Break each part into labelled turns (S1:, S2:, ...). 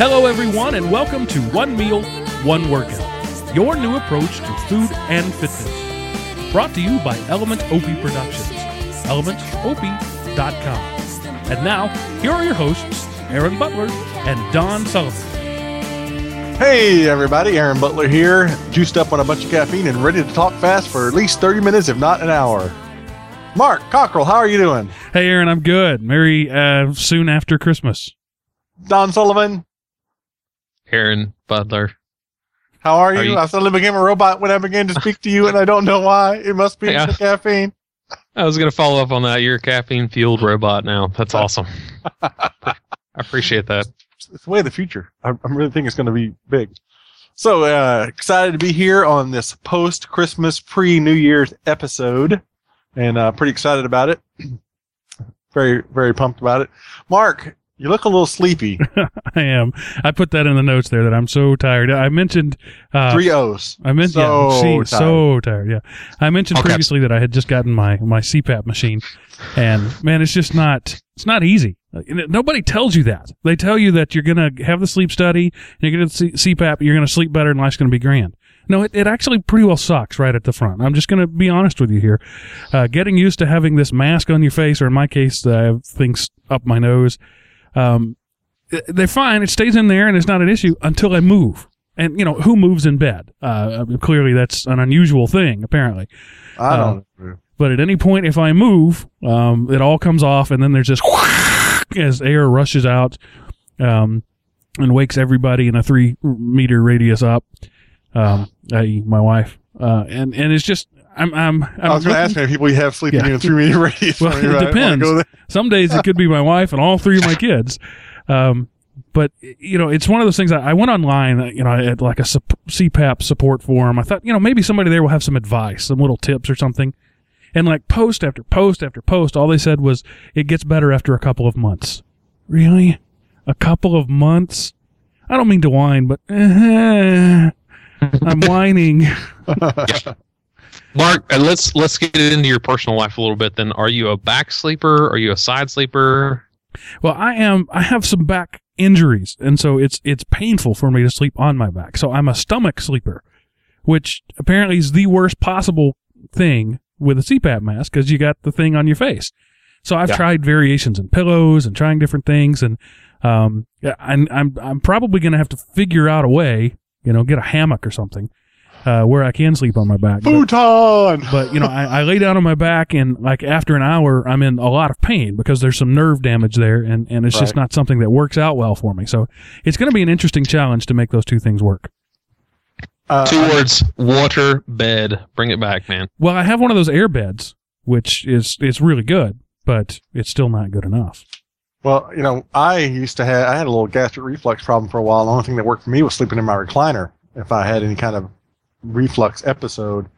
S1: Hello, everyone, and welcome to One Meal, One Workout, your new approach to food and fitness. Brought to you by Element Opie Productions, elementopie.com. And now, here are your hosts, Aaron Butler and Don Sullivan.
S2: Hey everybody, Aaron Butler here, juiced up on a bunch of caffeine and ready to talk fast for at least 30 minutes, if not an hour. Mark Cockrell, how are you doing?
S1: Hey, Aaron, I'm good. Merry uh, soon after Christmas.
S2: Don Sullivan,
S3: Aaron Butler.
S2: how are you?
S3: Are you-
S2: I suddenly became a robot when I began to speak to you, and I don't know why. It must be
S3: Yeah.
S2: the caffeine.
S3: I was going to follow up on that. You're a caffeine fueled robot now. That's awesome. I appreciate that.
S2: It's the way of the future. I, I really think it's going to be big. So uh, excited to be here on this post Christmas, pre New Year's episode, and uh, pretty excited about it. very, very pumped about it. Mark, you look a little sleepy.
S1: I am. I put that in the notes there that I'm so tired. I mentioned uh,
S2: Three O's.
S1: I mentioned
S2: So
S1: yeah, see,
S2: tired.
S1: so tired. Yeah, I mentioned
S3: Okay.
S1: previously that I had just gotten my my CPAP machine, and man, it's just not it's not easy. Nobody tells you that. They tell you that you're gonna have the sleep study, and you're gonna see CPAP, you're gonna sleep better, and life's gonna be grand. No, it, it actually pretty well sucks right at the front. I'm just gonna be honest with you here. Uh, getting used to having this mask on your face, or in my case, uh, I have things up my nose. Um, they're fine. It stays in there, and it's not an issue until I move. And you know who moves in bed? Uh, clearly, that's an unusual thing. Apparently,
S2: I
S1: Uh,
S2: don't know.
S1: but at any point, if I move, um, it all comes off, and then there's just as air rushes out, um, and wakes everybody in a three meter radius up, um, i.e., my wife. Uh, and and it's just I'm I'm, I'm
S2: I was going to ask
S1: looking-
S2: how many people you have sleeping
S1: Yeah.
S2: in a three meter radius.
S1: Well,
S2: from you,
S1: it
S2: right?
S1: Depends. Some days it could be my wife and all three of my kids. Um, but you know, it's one of those things. I, I went online, uh, you know, at like a sup- CPAP support forum. I thought, you know, maybe somebody there will have some advice, some little tips or something. And like post after post after post, all they said was it gets better after a couple of months. Really, a couple of months? I don't mean to whine, but eh, I'm whining.
S3: Mark, uh, let's let's get into your personal life a little bit. Then, are you a back sleeper? Are you a side sleeper?
S1: Well, I am. I have some back injuries, and so it's it's painful for me to sleep on my back. So I'm a stomach sleeper, which apparently is the worst possible thing with a CPAP mask because you got the thing on your face. So I've
S2: Yeah.
S1: tried variations in pillows and trying different things, and um, yeah, I'm I'm I'm probably going to have to figure out a way, you know, get a hammock or something uh, where I can sleep on my back. But-
S2: Futon.
S1: but you know, I, I lay down on my back, and like after an hour, I'm in a lot of pain because there's some nerve damage there, and and it's just not something that works out well for me. So it's going to be an interesting challenge to make those two things work.
S2: Uh,
S3: Two words: water, bed. Bring it back, man.
S1: Well, I have one of those air beds, which is it's really good, but it's still not good enough.
S2: Well, you know, I used to have, I had a little gastric reflux problem for a while. The only thing that worked for me was sleeping in my recliner if I had any kind of reflux episode.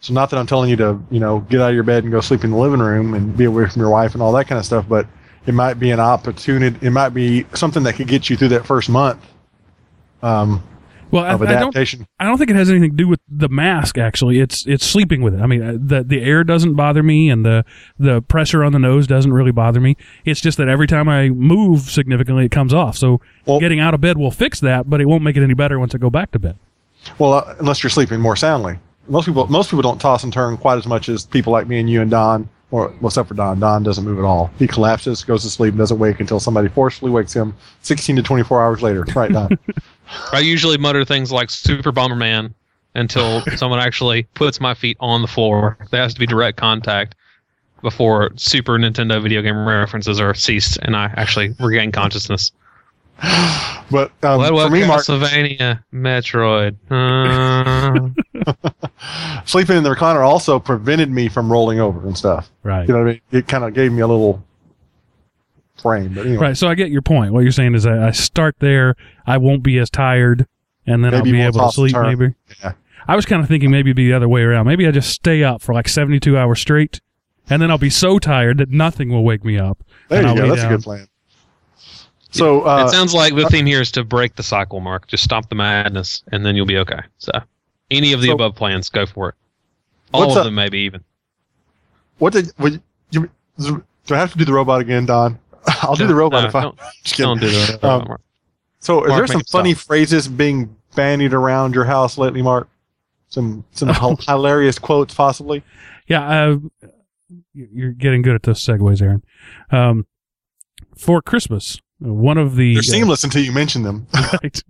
S2: So not that I'm telling you to, you know, get out of your bed and go sleep in the living room and be away from your wife and all that kind of stuff, but it might be an opportunity. It might be something that could get you through that first month um,
S1: Well, I,
S2: of
S1: I don't. I don't think it has anything to do with the mask. Actually, it's it's sleeping with it. I mean, uh, the the air doesn't bother me, and the the pressure on the nose doesn't really bother me. It's just that every time I move significantly, it comes off. So
S2: Well-
S1: getting out of bed will fix that, but it won't make it any better once I go back to bed.
S2: Well, uh, unless you're sleeping more soundly. Most people, most people don't toss and turn quite as much as people like me and you and Don, or well, except for Don. Don doesn't move at all. He collapses, goes to sleep, and doesn't wake until somebody forcefully wakes him 16 to 24 hours later. Right, Don?
S3: I usually mutter things like "Super Bomberman" until someone actually puts my feet on the floor. There has to be direct contact before Super Nintendo video game references are ceased, and I actually regain consciousness.
S2: but um,
S3: What
S2: for
S3: about
S2: me, Mark,
S3: Metroid? Uh,
S2: sleeping in the recliner also prevented me from rolling over and stuff.
S1: Right.
S2: You know what I mean? It kind of gave me a little frame. But anyway,
S1: Right. So I get your point. What you're saying is that I start there, I won't be as tired, and then
S2: Maybe
S1: I'll be able to sleep.
S2: turn.
S1: Maybe.
S2: Yeah.
S1: I was kind of thinking maybe it'd be the other way around. Maybe I just stay up for like 72 hours straight, and then I'll be so tired that nothing will wake me up.
S2: there you
S1: I'll
S2: go. That's
S1: down.
S2: a good plan. So uh,
S3: it sounds like the theme here is to break the cycle, Mark. Just stop the madness, and then you'll be okay. So, any of the
S2: So-
S3: above plans, go for it. All of
S2: up-
S3: them, maybe even.
S2: what did would you, do I have to do the robot again, Don? I'll do the robot
S3: No,
S2: if I.
S3: don't,
S2: Just
S3: don't do that.
S2: Um,
S3: Mark.
S2: So, is
S3: Mark,
S2: there some
S3: make it
S2: funny phrases being bandied around your house lately, Mark? Some some hilarious quotes, possibly.
S1: Yeah, uh, you're getting good at those segues, Aaron. Um, for Christmas, one of the
S2: They're
S1: uh,
S2: seamless until you mention them.
S1: right.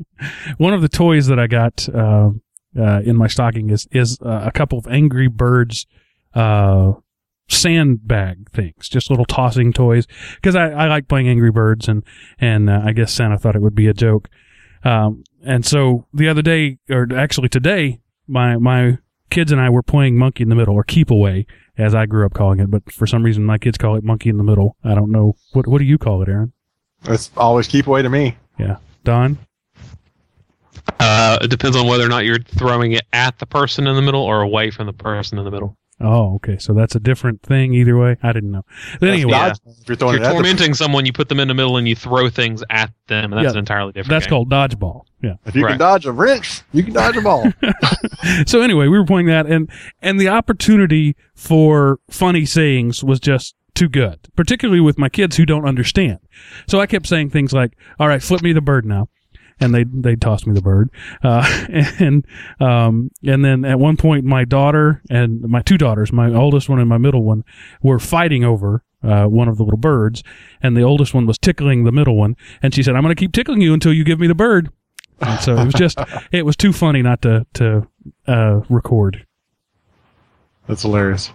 S1: One of the toys that I got uh, uh, in my stocking is is uh, a couple of Angry Birds uh, sandbag things, just little tossing toys. Because I, I like playing Angry Birds, and and uh, I guess Santa thought it would be a joke. Um, and so the other day, or actually today, my my kids and I were playing Monkey in the Middle or Keep Away, as I grew up calling it. But for some reason, my kids call it Monkey in the Middle. I don't know what what do you call it, Aaron?
S2: That's always keep away to me. Yeah.
S1: Don?
S3: Uh, it depends on whether or not you're throwing it at the person in the middle or away from the person in the middle.
S1: Oh, okay. So that's a different thing either way. I didn't know. But anyway,
S3: yeah.
S2: If you're
S3: If you're
S2: it at the,
S3: tormenting someone, you put them in the middle and you throw things at them, and that's
S1: Yeah,
S3: an entirely different.
S1: that's
S3: game.
S1: called dodgeball. Yeah.
S2: if you
S3: Right.
S2: can dodge a wrench, you can dodge a ball.
S1: So anyway, we were playing that, and and the opportunity for funny sayings was just too good, particularly with my kids who don't understand. So I kept saying things like, "All right, flip me the bird now." And they they tossed me the bird, uh, and um, and then at one point my daughter and my two daughters, my oldest one and my middle one, were fighting over uh, one of the little birds, and the oldest one was tickling the middle one, and she said, "I'm going to keep tickling you until you give me the bird." And so it was just it was too funny not to to uh, record.
S2: That's hilarious.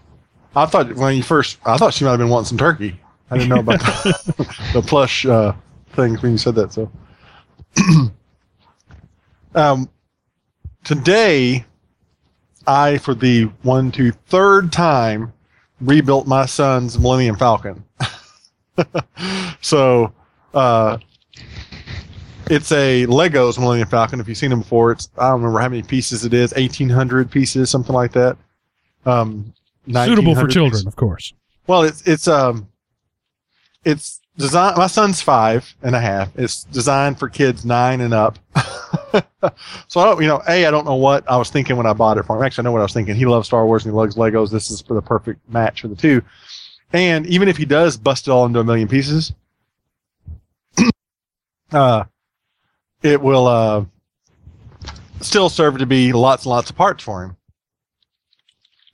S2: I thought when you first, I thought she might have been wanting some turkey. I didn't know about the, the plush uh, things when you said that. So, um, today, I for the one, two, third time rebuilt my son's Millennium Falcon. so, uh, it's a Legos Millennium Falcon. If you've seen them before, it's I don't remember how many pieces it is, eighteen hundred pieces, something like that. Um,
S1: Suitable for children, of course.
S2: Well, it's it's um, it's designed. My son's five and a half. It's designed for kids nine and up. so I don't, you know, a I don't know what I was thinking when I bought it for him. Actually, I know what I was thinking. He loves Star Wars and he loves Legos. This is for the perfect match for the two. And even if he does bust it all into a million pieces, uh, it will uh, still serve to be lots and lots of parts for him.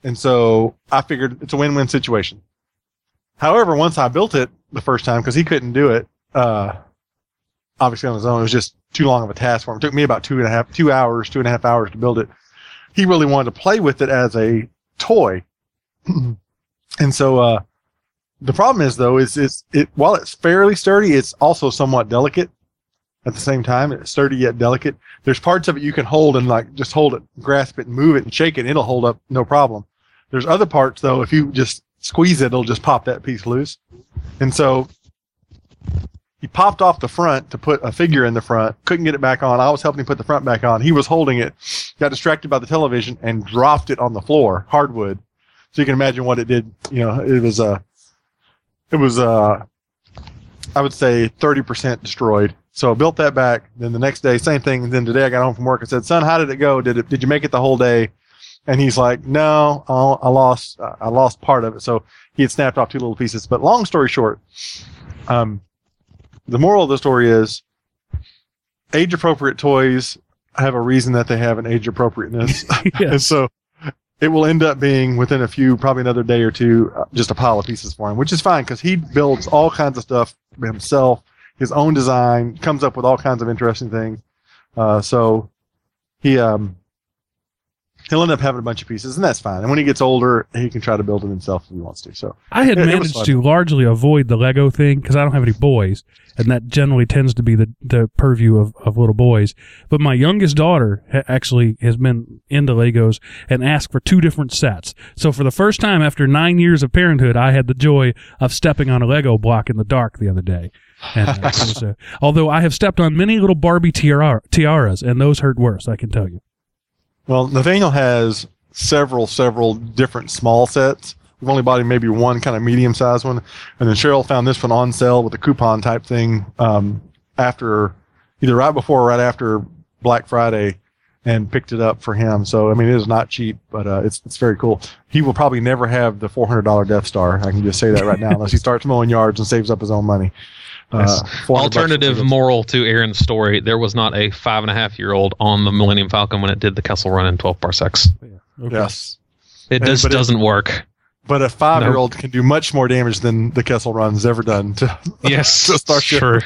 S2: And so I figured it's a win-win situation. However, once I built it the first time, because he couldn't do it, uh, obviously on his own, it was just too long of a task for him. It took me about two and a half, two hours, two and a half hours to build it. He really wanted to play with it as a toy. and so, uh, the problem is though, is it, while it's fairly sturdy, it's also somewhat delicate at the same time. It's sturdy yet delicate. There's parts of it you can hold and like just hold it, grasp it and move it and shake it and it'll hold up no problem. There's other parts though, if you just squeeze it, it'll just pop that piece loose. And so he popped off the front to put a figure in the front, couldn't get it back on. I was helping him put the front back on. He was holding it, got distracted by the television and dropped it on the floor, hardwood. So you can imagine what it did. You know, it was uh it was uh I would say 30% destroyed. So I built that back. Then the next day, same thing. Then today I got home from work and said, son, how did it go? Did it, did you make it the whole day? And he's like, no, I I lost, I lost part of it. So he had snapped off two little pieces. But long story short, um, the moral of the story is age appropriate toys have a reason that they have an age appropriateness. and so it will end up being within a few, probably another day or two, uh, just a pile of pieces for him, which is fine because he builds all kinds of stuff himself, his own design, comes up with all kinds of interesting things. Uh, so he, um, he'll end up having a bunch of pieces, and that's fine. And when he gets older, he can try to build it himself if he wants to. So
S1: I had
S2: It- it
S1: managed
S2: fun.
S1: to largely avoid the Lego thing because I don't have any boys, and that generally tends to be the, the purview of, of little boys. But my youngest daughter ha- actually has been into Legos and asked for two different sets. So for the first time after nine years of parenthood, I had the joy of stepping on a Lego block in the dark the other day. And, uh, was, uh, although I have stepped on many little Barbie tiara- tiaras, and those hurt worse, I can tell you.
S2: Well, Nathaniel has several, several different small sets. We've only bought maybe one kind of medium sized one. And then Cheryl found this one on sale with a coupon type thing um, after either right before or right after Black Friday and picked it up for him. So, I mean, it is not cheap, but uh, it's, it's very cool. He will probably never have the $400 Death Star. I can just say that right now, unless he starts mowing yards and saves up his own money.
S3: Uh, yes.
S2: 400 bucks
S3: Alternative moral to Aaron's story: there was not a five and a half year old on the Millennium Falcon when it did the Kessel Run in 12 parsecs.
S1: Okay.
S2: Yes.
S3: It
S2: And-
S3: just doesn't work.
S2: But a five year old can do much more damage than the Kessel Run's ever done to,
S3: Yes,
S2: to Starship.
S3: true.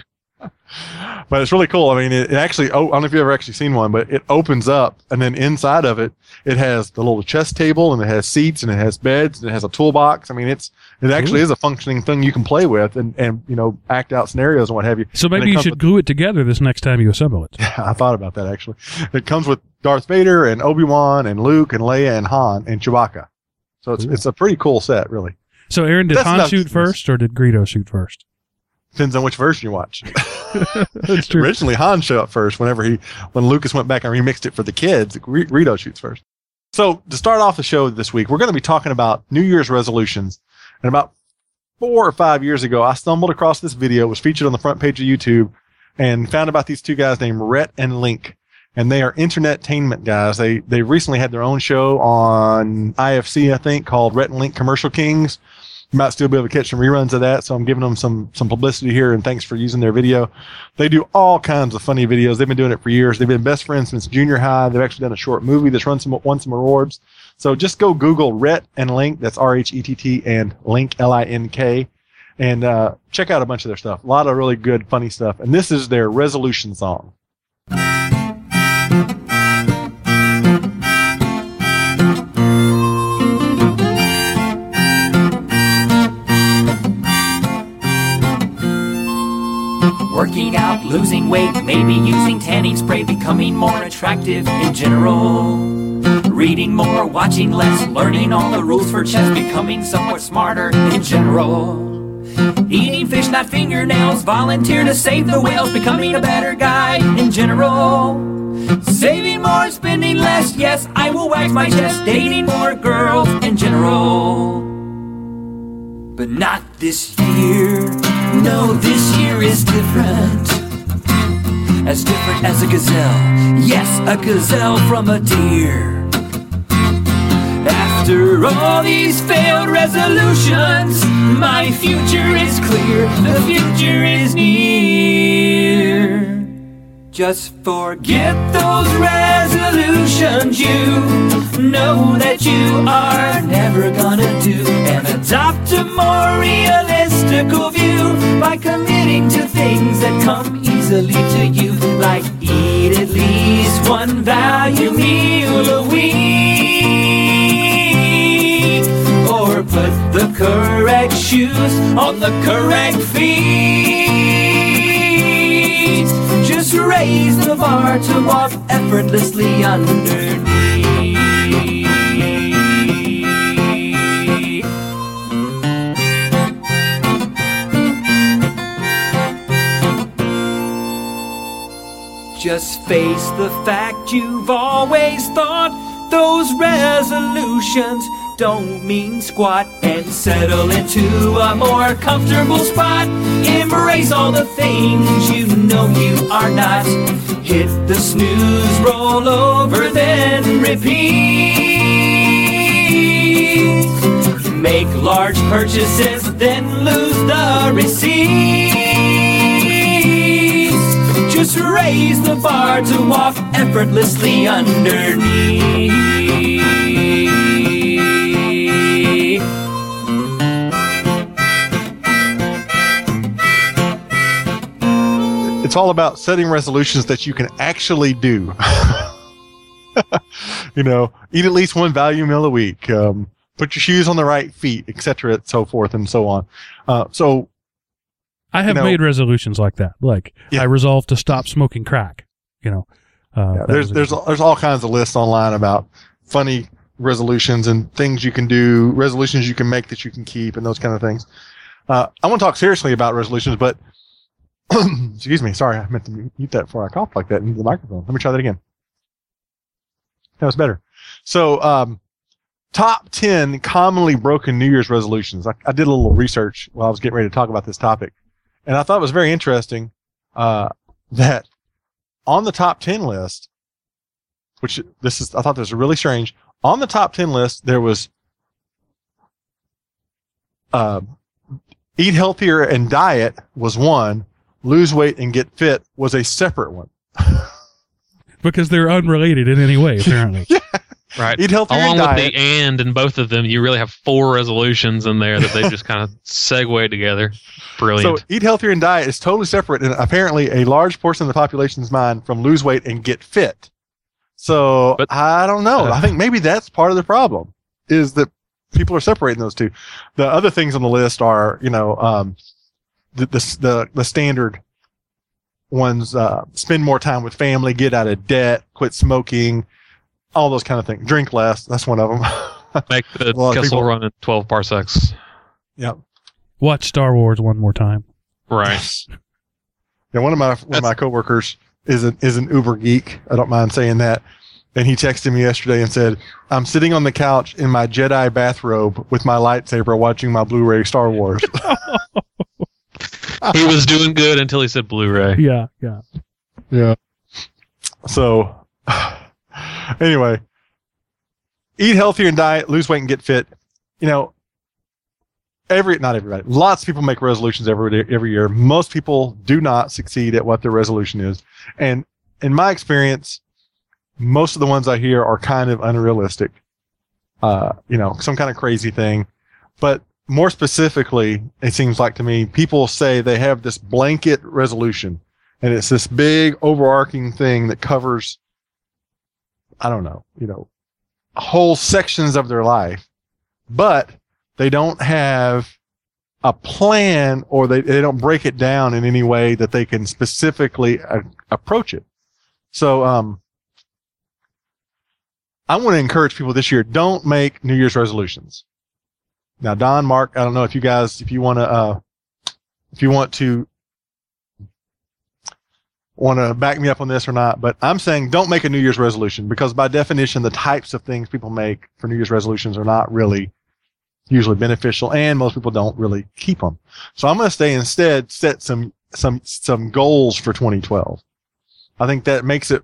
S2: But it's really cool. I mean, it, it actually, oh, I don't know if you've ever actually seen one, but it opens up and then inside of it, it has the little chess table and it has seats and it has beds and it has a toolbox. I mean, it's, it actually is a functioning thing you can play with and, and, you know, act out scenarios and what have you.
S1: So maybe you should
S2: with-
S1: glue it together this next time you assemble it.
S2: Yeah, I thought about that actually. It comes with Darth Vader and Obi Wan and Luke and Leia and Han and Chewbacca. So it's,
S1: Cool.
S2: it's a pretty cool set, really.
S1: So Aaron, did
S2: That's
S1: Han shoot first or did Greedo shoot first?
S2: Depends on which version you watch.
S1: That's true.
S2: Originally, Han showed up first. Whenever he, when Lucas went back and remixed it for the kids, Greedo shoots first. So to start off the show this week, we're going to be talking about New Year's resolutions. And about four or five years ago, I stumbled across this video. It was featured on the front page of YouTube, and found about these two guys named Rhett and Link. And they are internettainment guys. They they recently had their own show on IFC, I think, called Rhett and Link Commercial Kings. Might still be able to catch some reruns of that. So I'm giving them some some publicity here, and thanks for using their video. They do all kinds of funny videos. They've been doing it for years. They've been best friends since junior high. They've actually done a short movie that's run some won some awards. So just go Google Rhett and Link. That's R H E T T and Link L I N K, and uh, check out a bunch of their stuff. A lot of really good funny stuff. And this is their resolution song.
S4: Working out, losing weight, maybe using tanning spray, becoming more attractive in general. Reading more, watching less, learning all the rules for chess, becoming somewhat smarter in general. Eating fish, not fingernails, volunteer to save the whales, becoming a better guy in general. Saving more, spending less, yes, I will wax my chest, dating more girls in general. But not this year. No, this year is different. As different as a gazelle. Yes, a gazelle from a deer. After all these failed resolutions, my future is clear. The future is near. Just forget those resolutions. You know that you are never gonna do and adopt a more realistical view by committing to things that come easily to you like eat at least one value meal a week or put the correct shoes on the correct feet to walk effortlessly underneath. Just face the fact you've always thought those resolutions don't mean squat and settle into a more comfortable spot. Embrace all the things you know you are not. Hit the snooze, roll over, then repeat. Make large purchases, then lose the receipts. Just raise the bar to walk effortlessly underneath.
S2: All about setting resolutions that you can actually do. you know, eat at least one value meal a week. Um, put your shoes on the right feet, etc., and so forth and so on. Uh, so
S1: I have
S2: know-
S1: made resolutions like that. Like
S2: Yeah.
S1: I resolved to stop smoking crack. You know, uh,
S2: Yeah, there's there's
S1: good-
S2: there's all kinds of lists online about funny resolutions and things you can do, resolutions you can make that you can keep, and those kind of things. Uh, I want to talk seriously about resolutions, but excuse me, sorry, I meant to mute that before I coughed like that into the microphone. Let me try that again. That was better. So, um, top ten commonly broken New Year's resolutions. I, I did a little research while I was getting ready to talk about this topic, and I thought it was very interesting uh, that on the top 10 list, which this is, I thought this was really strange. On the top 10 list, there was, uh, eat healthier and diet was one, lose weight and get fit was a separate one.
S1: because they're unrelated in any way, apparently.
S3: Right.
S2: Eat healthier
S3: Along
S2: and
S3: with
S2: diet.
S3: the and in both of them, you really have four resolutions in there that they just kind of segue together. Brilliant.
S2: So eat healthier and diet is totally separate and apparently a large portion of the population's mind from lose weight and get fit. So
S3: But-
S2: I don't know.
S3: Uh.
S2: I think maybe that's part of the problem is that people are separating those two. The other things on the list are, you know, um, the, the, the, the standard ones, uh, spend more time with family, get out of debt, quit smoking, all those kind of things. Drink less. That's one of them.
S3: Make the
S2: Well,
S3: Kessel
S2: people-
S3: run in 12 parsecs.
S2: yep.
S1: Watch Star Wars one more time.
S3: Right.
S2: Yeah, one of my one of my coworkers is an is an Uber geek. I don't mind saying that. And he texted me yesterday and said, "I'm sitting on the couch in my Jedi bathrobe with my lightsaber, watching my Blu-ray Star Wars."
S3: he was doing good until he said Blu-ray.
S1: Yeah, yeah.
S2: yeah. So, anyway, eat healthier and diet, lose weight and get fit. You know, every not everybody, lots of people make resolutions every day, every year. Most people do not succeed at what their resolution is, and in my experience, most of the ones I hear are kind of unrealistic. Uh, you know, some kind of crazy thing, but more specifically, it seems like to me, people say they have this blanket resolution, and it's this big overarching thing that covers, I don't know, you know, whole sections of their life, but they don't have a plan or they, they don't break it down in any way that they can specifically uh, approach it. So, um, I want to encourage people this year, don't make New Year's resolutions. Now, Don, Mark, I don't know if you guys, if you want to, uh, if you want to want to back me up on this or not, but I'm saying don't make a New Year's resolution because by definition, the types of things people make for New Year's resolutions are not really usually beneficial and most people don't really keep them. So I'm going to stay instead, set some, some, some goals for 2012. I think that makes it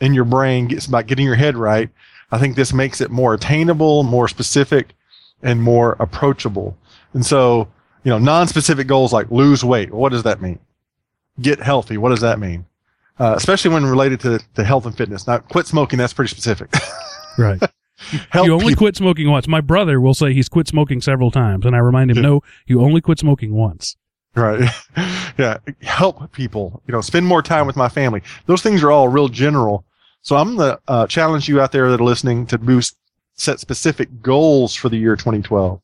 S2: in your brain, it's about getting your head right. I think this makes it more attainable, more specific, and more approachable. And so, you know, non-specific goals like lose weight. What does that mean? Get healthy. What does that mean? Uh, especially when related to, to health and fitness. Now, quit smoking. That's pretty specific.
S1: Right.
S2: Help
S1: you only
S2: people.
S1: quit smoking once. My brother will say he's quit smoking several times, and I remind him,
S2: Yeah.
S1: no, you only quit smoking once.
S2: Right. yeah. Help people, you know, spend more time with my family. Those things are all real general. So I'm going to uh, challenge you out there that are listening to boost, set specific goals for the year 2012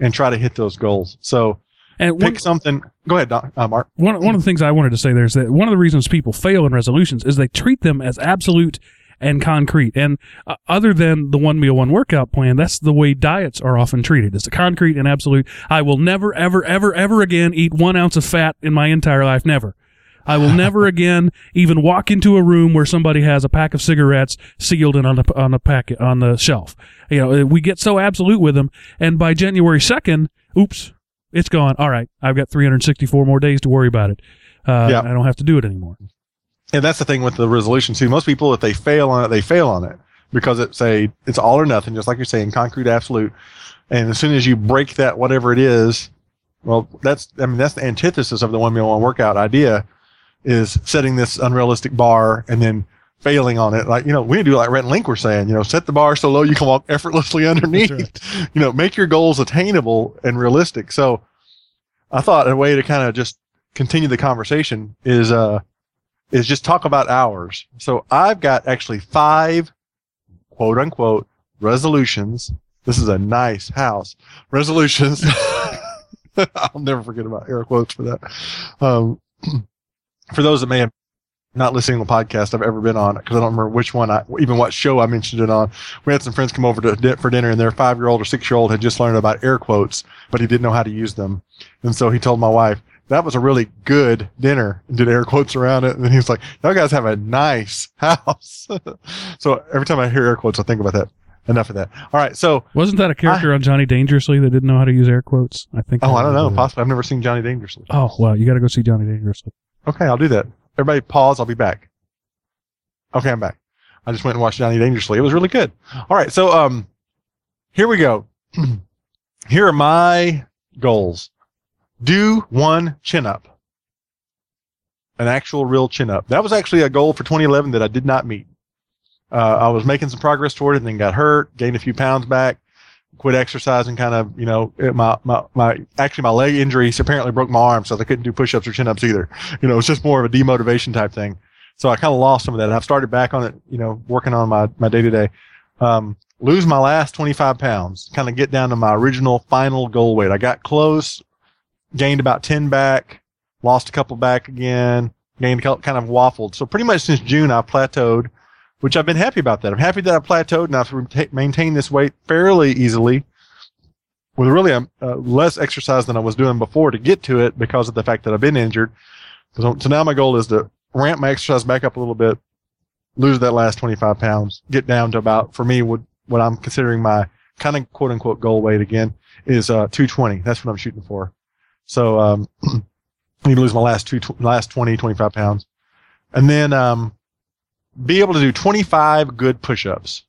S2: and try to hit those goals. So
S1: And
S2: pick
S1: one,
S2: something. Go ahead, Don, uh, Mark.
S1: one, one of the things I wanted to say there is that one of the reasons people fail in resolutions is they treat them as absolute and concrete. And uh, other than the one meal, one workout plan, that's the way diets are often treated. It's a concrete and absolute. I will never, ever, ever, ever again eat one ounce of fat in my entire life. Never. I will never again even walk into a room where somebody has a pack of cigarettes sealed and on the on the packet on the shelf. You know, we get so absolute with them, and by January second, oops, it's gone. All right, I've got 364 more days to worry about it. Uh,
S2: Yeah.
S1: I don't have to do it anymore.
S2: And that's the thing with the resolution too. Most people, if they fail on it, they fail on it because it's a, it's all or nothing, just like you're saying, concrete absolute. And as soon as you break that, whatever it is, well, that's, I mean, that's the antithesis of the one meal, one workout idea is setting this unrealistic bar and then failing on it. Like, you know, we do like Rhett and Link were saying, you know, set the bar so low you can walk effortlessly underneath,
S1: right.
S2: you know, make your goals attainable and realistic. So I thought a way to kind of just continue the conversation is, uh, is just talk about hours. So I've got actually five quote unquote resolutions. This is a nice house. Resolutions. I'll never forget about air quotes for that. Um, for those that may have not listening to the podcast I've ever been on, because I don't remember which one I, even what show I mentioned it on. We had some friends come over to for dinner and their five year old or six year old had just learned about air quotes, but he didn't know how to use them. And so he told my wife, that was a really good dinner and did air quotes around it. And then he was like, y'all guys have a nice house. so every time I hear air quotes, I think about that. Enough of that. All right. So,
S1: Wasn't that a character on Johnny Dangerously that didn't know how to use air quotes? I think.
S2: oh, I don't know.
S1: that.
S2: Possibly. I've never seen Johnny Dangerously.
S1: Oh well, you got to go see Johnny Dangerously.
S2: Okay. I'll do that. Everybody pause. I'll be back. Okay. I'm back. I just went and watched Johnny Dangerously. It was really good. All right. So, um, here we go. here are my goals. Do one chin up. an actual real chin up. That was actually a goal for 2011 that I did not meet. Uh, I was making some progress toward it and then got hurt, gained a few pounds back, quit exercising kind of, you know, my, my, my, actually my leg injury apparently broke my arm, so I couldn't do push-ups or chin-ups either. You know, it's just more of a demotivation type thing. So I kind of lost some of that. And I've started back on it, you know, working on my, my day to day. Um, lose my last 25 pounds, kind of get down to my original final goal weight. I got close, gained about 10 back, lost a couple back again, gained kind of waffled. So pretty much since June, I've plateaued, which I've been happy about that. I'm happy that I've plateaued and I've maintained this weight fairly easily with really um, uh, less exercise than I was doing before to get to it because of the fact that I've been injured. So, so now my goal is to ramp my exercise back up a little bit, lose that last 25 pounds, get down to about, for me, what, what I'm considering my kind of quote unquote goal weight again is, uh, 220. That's what I'm shooting for. So, um, I need to lose my last two, tw- last 20, 25 pounds. And then, um, be able to do 25 good push-ups.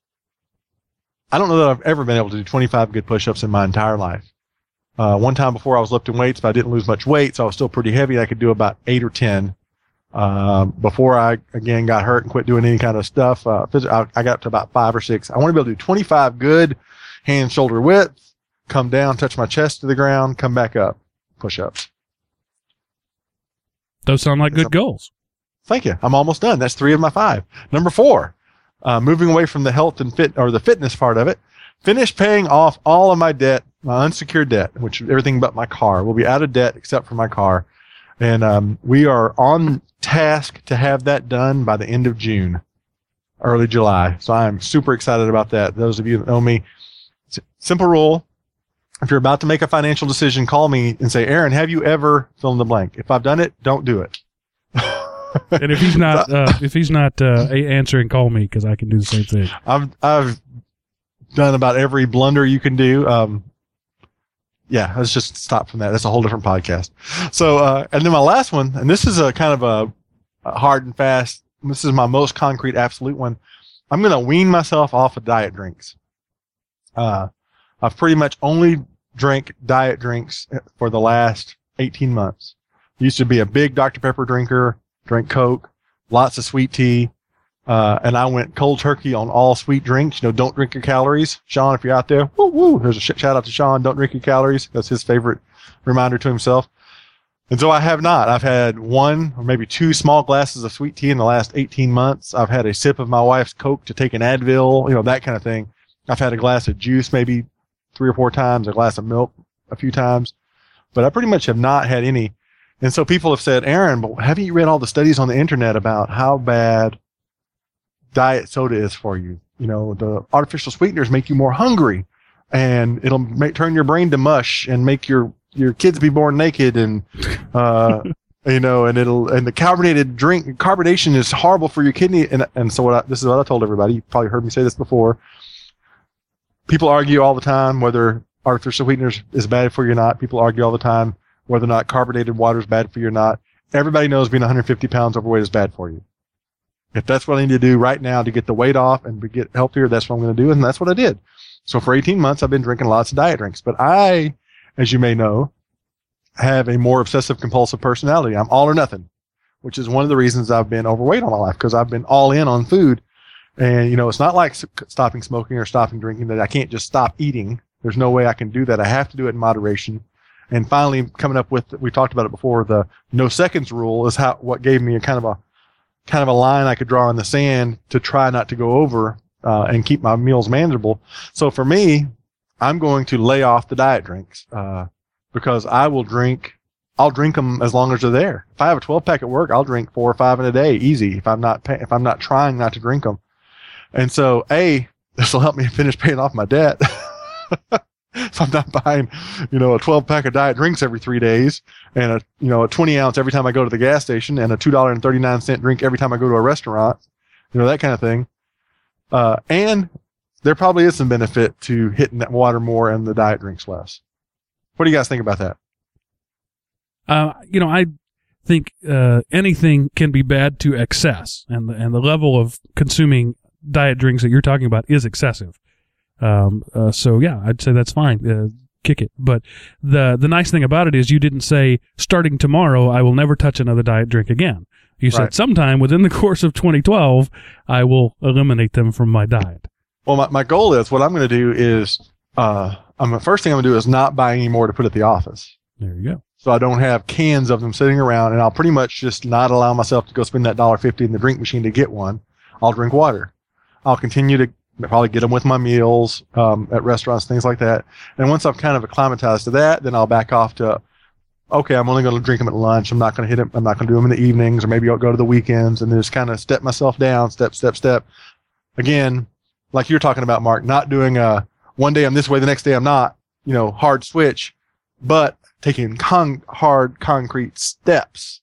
S2: I don't know that I've ever been able to do 25 good push-ups in my entire life. Uh, one time before I was lifting weights, but I didn't lose much weight, so I was still pretty heavy. I could do about eight or 10. Um, before I again got hurt and quit doing any kind of stuff, uh, I, I got up to about five or six. I want to be able to do 25 good hand shoulder width, come down, touch my chest to the ground, come back up, push ups.
S1: Those sound like good goals.
S2: Thank you. I'm almost done. That's three of my five. Number four, uh, moving away from the health and fit or the fitness part of it, finish paying off all of my debt, my unsecured debt, which everything but my car. We'll be out of debt except for my car. And, um, we are on task to have that done by the end of June, early July. So I'm super excited about that. Those of you that know me, simple rule. If you're about to make a financial decision, call me and say, Aaron, have you ever fill in the blank? If I've done it, don't do it.
S1: And if he's not, uh, if he's not uh, answering, call me because I can do the same thing.
S2: I've I've done about every blunder you can do. Um, yeah, let's just stop from that. That's a whole different podcast. So, uh, and then my last one, and this is a kind of a, a hard and fast. This is my most concrete, absolute one. I'm going to wean myself off of diet drinks. Uh, I've pretty much only drank diet drinks for the last 18 months. Used to be a big Dr. Pepper drinker, drank Coke, lots of sweet tea. Uh, and I went cold turkey on all sweet drinks. You know, don't drink your calories. Sean, if you're out there, woo woo. There's a sh- shout out to Sean. Don't drink your calories. That's his favorite reminder to himself. And so I have not. I've had one or maybe two small glasses of sweet tea in the last 18 months. I've had a sip of my wife's Coke to take an Advil, you know, that kind of thing. I've had a glass of juice maybe three or four times, a glass of milk a few times, but I pretty much have not had any. And so people have said, Aaron, but haven't you read all the studies on the internet about how bad diet soda is for you? You know, the artificial sweeteners make you more hungry and it'll make, turn your brain to mush and make your, your kids be born naked and, uh, you know, and it'll, and the carbonated drink, carbonation is horrible for your kidney. And, and so what I, this is what I told everybody. You probably heard me say this before. People argue all the time whether artificial sweeteners is bad for you or not. People argue all the time whether or not carbonated water is bad for you or not. Everybody knows being 150 pounds overweight is bad for you. If that's what I need to do right now to get the weight off and get healthier, that's what I'm going to do. And that's what I did. So for 18 months, I've been drinking lots of diet drinks, but I, as you may know, have a more obsessive compulsive personality. I'm all or nothing, which is one of the reasons I've been overweight all my life because I've been all in on food. And, you know, it's not like stopping smoking or stopping drinking that I can't just stop eating. There's no way I can do that. I have to do it in moderation. And finally, coming up with, we talked about it before, the no seconds rule is how, what gave me a kind of a, kind of a line I could draw in the sand to try not to go over, uh, and keep my meals manageable. So for me, I'm going to lay off the diet drinks, uh, because I will drink, I'll drink them as long as they're there. If I have a 12 pack at work, I'll drink four or five in a day, easy. If I'm not, pay, if I'm not trying not to drink them. And so, A, this will help me finish paying off my debt. if I'm not buying, you know, a 12 pack of diet drinks every three days and a, you know, a 20 ounce every time I go to the gas station and a $2.39 drink every time I go to a restaurant, you know, that kind of thing. Uh, and there probably is some benefit to hitting that water more and the diet drinks less. What do you guys think about that?
S1: Uh, you know, I think uh, anything can be bad to excess, and and the level of consuming diet drinks that you're talking about is excessive. Um, uh, so yeah, I'd say that's fine. Uh, kick it. But the the nice thing about it is you didn't say starting tomorrow I will never touch another diet drink again. You said sometime within the course of 2012 I will eliminate them from my diet.
S2: Well, my, my goal is what I'm going to do is, uh, I'm the first thing I'm going to do is not buy any more to put at the office.
S1: There you go.
S2: So I don't have cans of them sitting around and I'll pretty much just not allow myself to go spend that dollar fifty in the drink machine to get one. I'll drink water. I'll continue to probably get them with my meals, um, at restaurants, things like that. And once I've kind of acclimatized to that, then I'll back off to, okay, I'm only going to drink them at lunch. I'm not going to hit them. I'm not going to do them in the evenings or maybe I'll go to the weekends and just kind of step myself down, step, step, step. Again, like you're talking about, Mark, not doing a one day I'm this way, the next day I'm not, you know, hard switch, but taking con- hard concrete steps.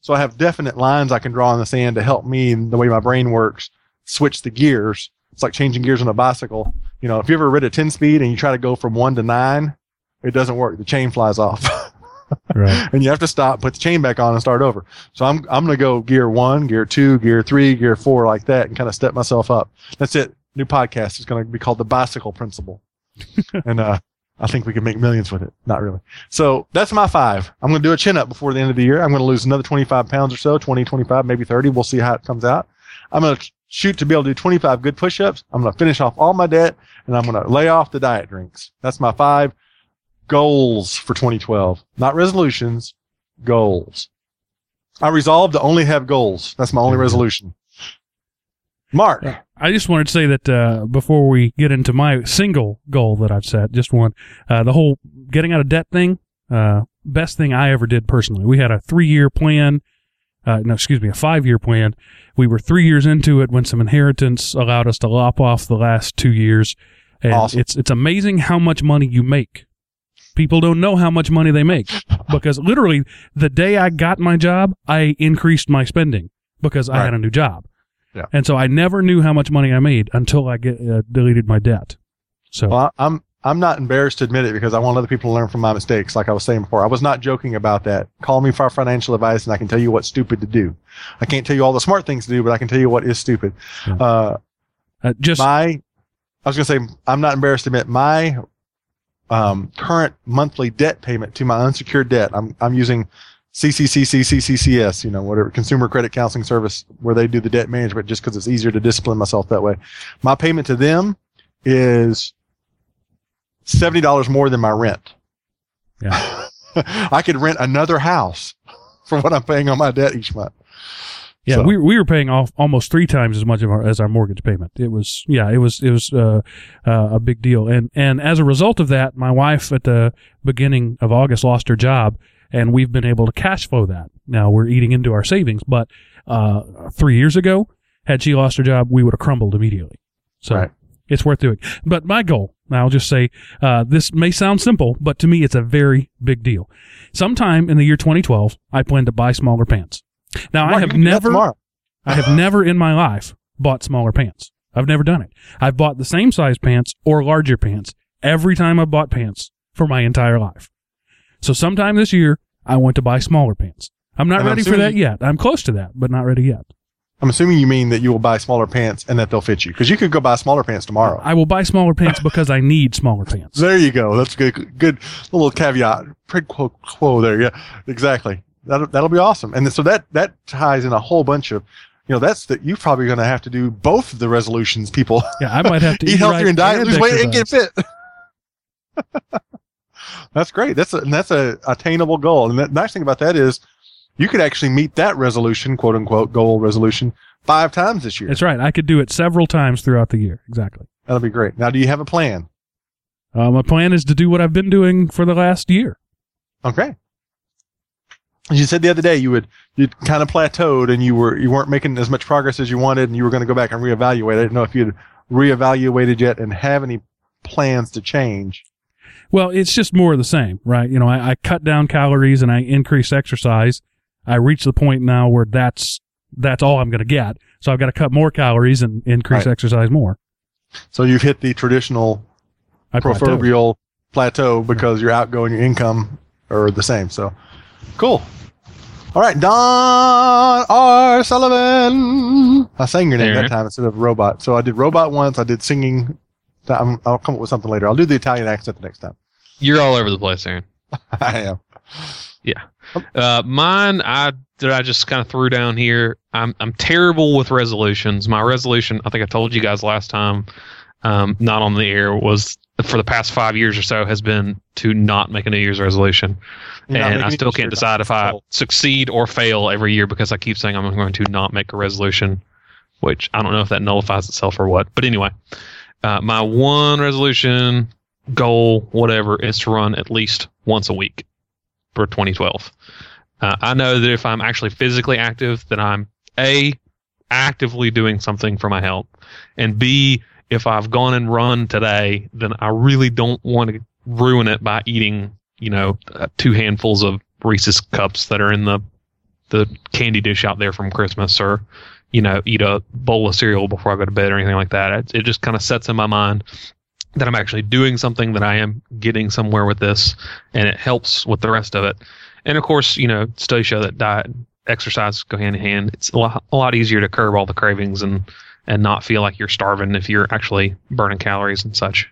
S2: So I have definite lines I can draw in the sand to help me the way my brain works switch the gears. It's like changing gears on a bicycle. You know, if you ever rid a 10 speed and you try to go from one to nine, it doesn't work. The chain flies off.
S1: Right.
S2: and you have to stop, put the chain back on, and start over. So I'm I'm gonna go gear one, gear two, gear three, gear four, like that, and kind of step myself up. That's it. New podcast is gonna be called the Bicycle Principle, and uh, I think we can make millions with it. Not really. So that's my five. I'm gonna do a chin up before the end of the year. I'm gonna lose another 25 pounds or so, 20, 25, maybe 30. We'll see how it comes out. I'm gonna shoot to be able to do 25 good push-ups. I'm gonna finish off all my debt, and I'm gonna lay off the diet drinks. That's my five goals for 2012. Not resolutions, goals. I resolved to only have goals. That's my only resolution. Mark,
S1: I just wanted to say that uh, before we get into my single goal that I've set, just one, uh, the whole getting out of debt thing, uh, best thing I ever did personally. We had a three year plan, uh, no, excuse me, a five year plan. We were three years into it when some inheritance allowed us to lop off the last two years. And
S2: Awesome.
S1: it's it's amazing how much money you make. People don't know how much money they make because literally the day I got my job, I increased my spending because I had a new job.
S2: Yeah.
S1: And so I never knew how much money I made until I get uh, deleted my debt. So
S2: well, I'm I'm not embarrassed to admit it because I want other people to learn from my mistakes. Like I was saying before, I was not joking about that. Call me for financial advice, and I can tell you what's stupid to do. I can't tell you all the smart things to do, but I can tell you what is stupid.
S1: Yeah.
S2: Uh,
S1: uh, just
S2: my I was going to say I'm not embarrassed to admit my um, current monthly debt payment to my unsecured debt. I'm I'm using CCCCCCCS, you know, whatever Consumer Credit Counseling Service, where they do the debt management, just because it's easier to discipline myself that way. My payment to them is seventy dollars more than my rent.
S1: Yeah.
S2: I could rent another house for what I'm paying on my debt each month.
S1: yeah,
S2: So-
S1: we we were paying off almost three times as much of our, as our mortgage payment. It was yeah, it was it was uh, uh, a big deal. And and as a result of that, my wife at the beginning of August lost her job, and we've been able to cash flow that. Now we're eating into our savings, but uh, three years ago, had she lost her job, we would have crumbled immediately. So
S2: Right.
S1: it's worth doing. But my goal, now I'll just say, uh, this may sound simple, but to me, it's a very big deal. Sometime in the year 2012, I plan to buy smaller pants. Now I have
S2: you can do that
S1: never. I have never in my life bought smaller pants. I've never done it. I've bought the same size pants or larger pants every time I've bought pants for my entire life. So sometime this year, I want to buy smaller pants. I'm not
S2: And I'm
S1: ready for that yet. I'm close to that, but not ready yet.
S2: I'm assuming you mean that you will buy smaller pants and that they'll fit you because you could go buy smaller pants tomorrow.
S1: I will buy smaller pants because I need smaller pants.
S2: There you go. That's good. Good little caveat. Quid quo quo there. Yeah, exactly. That'll that'll be awesome. And so that that ties in a whole bunch of, you know, that's that you're probably going to have to do both of the resolutions. People
S1: Yeah, I might have to
S2: eat,
S1: eat,
S2: healthier
S1: right
S2: and diet, lose weight, and get fit. that's great. That's a and that's a attainable goal. And the nice thing about that is, you could actually meet that resolution, quote unquote, goal resolution, five times this year.
S1: That's right. I could do it several times throughout the year. Exactly.
S2: That'll be great. Now, do you have a plan?
S1: Uh, my plan is to do what I've been doing for the last year.
S2: Okay. As You said the other day you would you kind of plateaued and you were you weren't making as much progress as you wanted and you were going to go back and reevaluate. I didn't know if you'd reevaluated yet and have any plans to change.
S1: Well, it's just more of the same, right? You know, I, I cut down calories and I increase exercise. I reach the point now where that's that's all I'm going to get. So I've got to cut more calories and increase
S2: Right.
S1: exercise more.
S2: So you've hit the traditional
S1: I
S2: proverbial plateau because your outgoing your income are the same. So cool. All right, Don R. Sullivan. I sang your name
S3: There.
S2: that time instead of robot. So I did robot once. I did singing. I'm, I'll come up with something later. I'll do the Italian accent the next time.
S3: You're all over the place, Aaron.
S2: I am.
S3: Uh, mine, I that I just kind of threw down here. I'm I'm terrible with resolutions. My resolution, I think I told you guys last time, um, not on the air, was for the past five years or so has been to not make a New Year's resolution,
S2: You're
S3: and I still can't decide if I succeed or fail every year because I keep saying I'm going to not make a resolution, which I don't know if that nullifies itself or what. But anyway, uh, my one resolution goal, whatever, is to run at least once a week for 2012. Uh, I know that if I'm actually physically active, then I'm a actively doing something for my health, and b if I've gone and run today, then I really don't want to ruin it by eating, you know, uh, two handfuls of Reese's cups that are in the the candy dish out there from Christmas, or you know, eat a bowl of cereal before I go to bed or anything like that. It, it just kind of sets in my mind that I'm actually doing something that I am getting somewhere with this, and it helps with the rest of it. And of course, you know, studies show that diet and exercise go hand in hand. It's a lot, a lot easier to curb all the cravings and and not feel like you're starving if you're actually burning calories and such.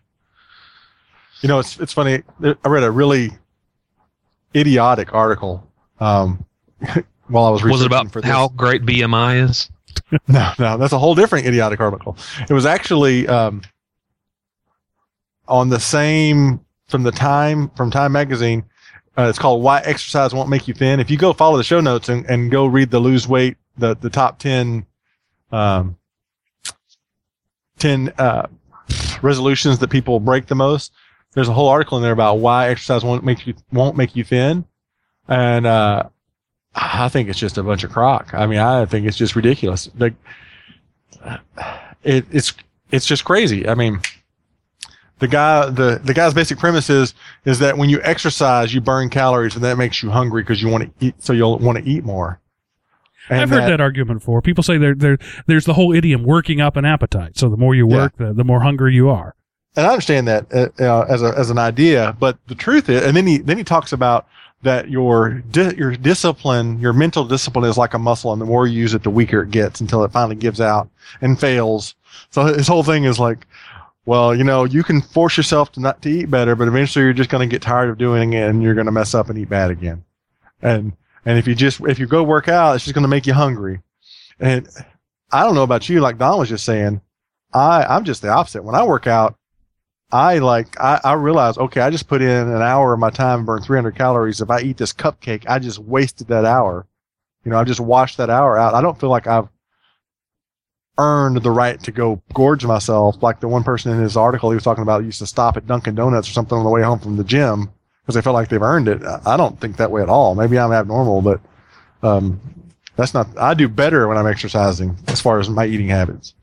S2: You know, it's it's funny. I read a really idiotic article um, while I was
S3: Was it about
S2: for this.
S3: how great BMI is?
S2: No, no, that's a whole different idiotic article. It was actually um, on the same from the Time from Time magazine. Uh, it's called "Why Exercise Won't Make You Thin." If you go follow the show notes and, and go read the lose weight, the the top ten, um, ten uh, resolutions that people break the most. There's a whole article in there about why exercise won't make you won't make you thin, and uh, I think it's just a bunch of crock. I mean, I think it's just ridiculous. Like, it, it's it's just crazy. I mean, the guy the the guy's basic premise is is that when you exercise, you burn calories, and that makes you hungry because you want to eat, so you'll want to eat more. And
S1: I've heard that argument before. People say there, there, there's the whole idiom working up an appetite. So the more you
S2: Yeah.
S1: work, the, the more hungry you are.
S2: and I understand that uh, uh, as a as an idea, but the truth is, and then he then he talks about that your di- your discipline, your mental discipline is like a muscle, and the more you use it, the weaker it gets until it finally gives out and fails. So his whole thing is like, well, you know, you can force yourself to not to eat better, but eventually you're just going to get tired of doing it, and you're going to mess up and eat bad again. And and if you just if you go work out, it's just going to make you hungry. And I don't know about you, like Don was just saying, I I'm just the opposite. When I work out. I like I, I realize okay I just put in an hour of my time and burned 300 calories if I eat this cupcake I just wasted that hour you know I just washed that hour out I don't feel like I've earned the right to go gorge myself like the one person in his article he was talking about used to stop at Dunkin Donuts or something on the way home from the gym because they felt like they've earned it I don't think that way at all maybe I'm abnormal but um that's not I do better when I'm exercising as far as my eating habits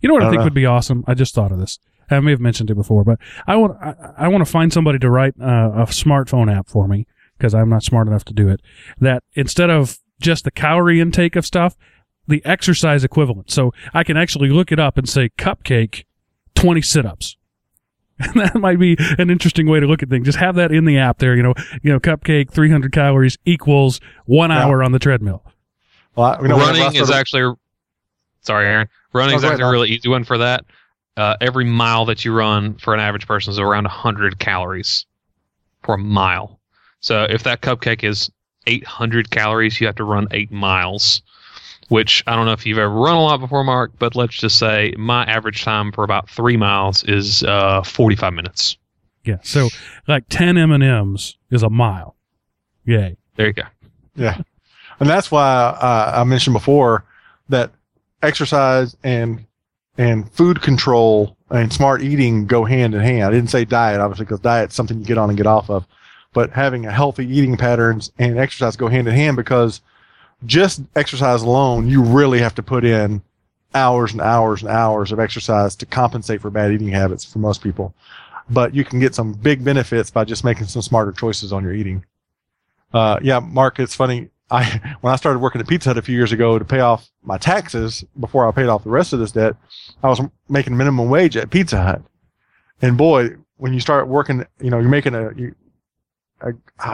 S1: You know what
S2: I
S1: I, think
S2: know.
S1: would be awesome? I just thought of this. I may have mentioned it before, but I want I, I want to find somebody to write uh, a smartphone app for me because I'm not smart enough to do it. That instead of just the calorie intake of stuff, the exercise equivalent. So I can actually look it up and say cupcake, twenty sit-ups. And that might be an interesting way to look at things. Just have that in the app there. You know, you know, cupcake, 300 calories equals one
S2: Yeah.
S1: hour on the treadmill.
S2: well I, you know,
S3: running is
S2: started-
S3: actually sorry aaron running
S2: Oh,
S3: is
S2: go ahead,
S3: actually a really easy one for that uh, every mile that you run for an average person is around 100 calories for a mile so if that cupcake is 800 calories you have to run eight miles which i don't know if you've ever run a lot before mark but let's just say my average time for about three miles is uh, 45 minutes
S1: Yeah. So like 10 M&Ms is a mile. Yay.
S3: there you go
S2: Yeah, and that's why uh, I mentioned before that exercise and and food control and smart eating go hand in hand. I didn't say diet, obviously, because diet's something you get on and get off of, but having a healthy eating patterns and exercise go hand in hand because just exercise alone, you really have to put in hours and hours and hours of exercise to compensate for bad eating habits for most people. But you can get some big benefits by just making some smarter choices on your eating. Uh, yeah, Mark, it's funny. I when I started working at Pizza Hut a few years ago to pay off my taxes before I paid off the rest of this debt, I was making minimum wage at Pizza Hut. And boy, when you start working, you know, you're making a, you, a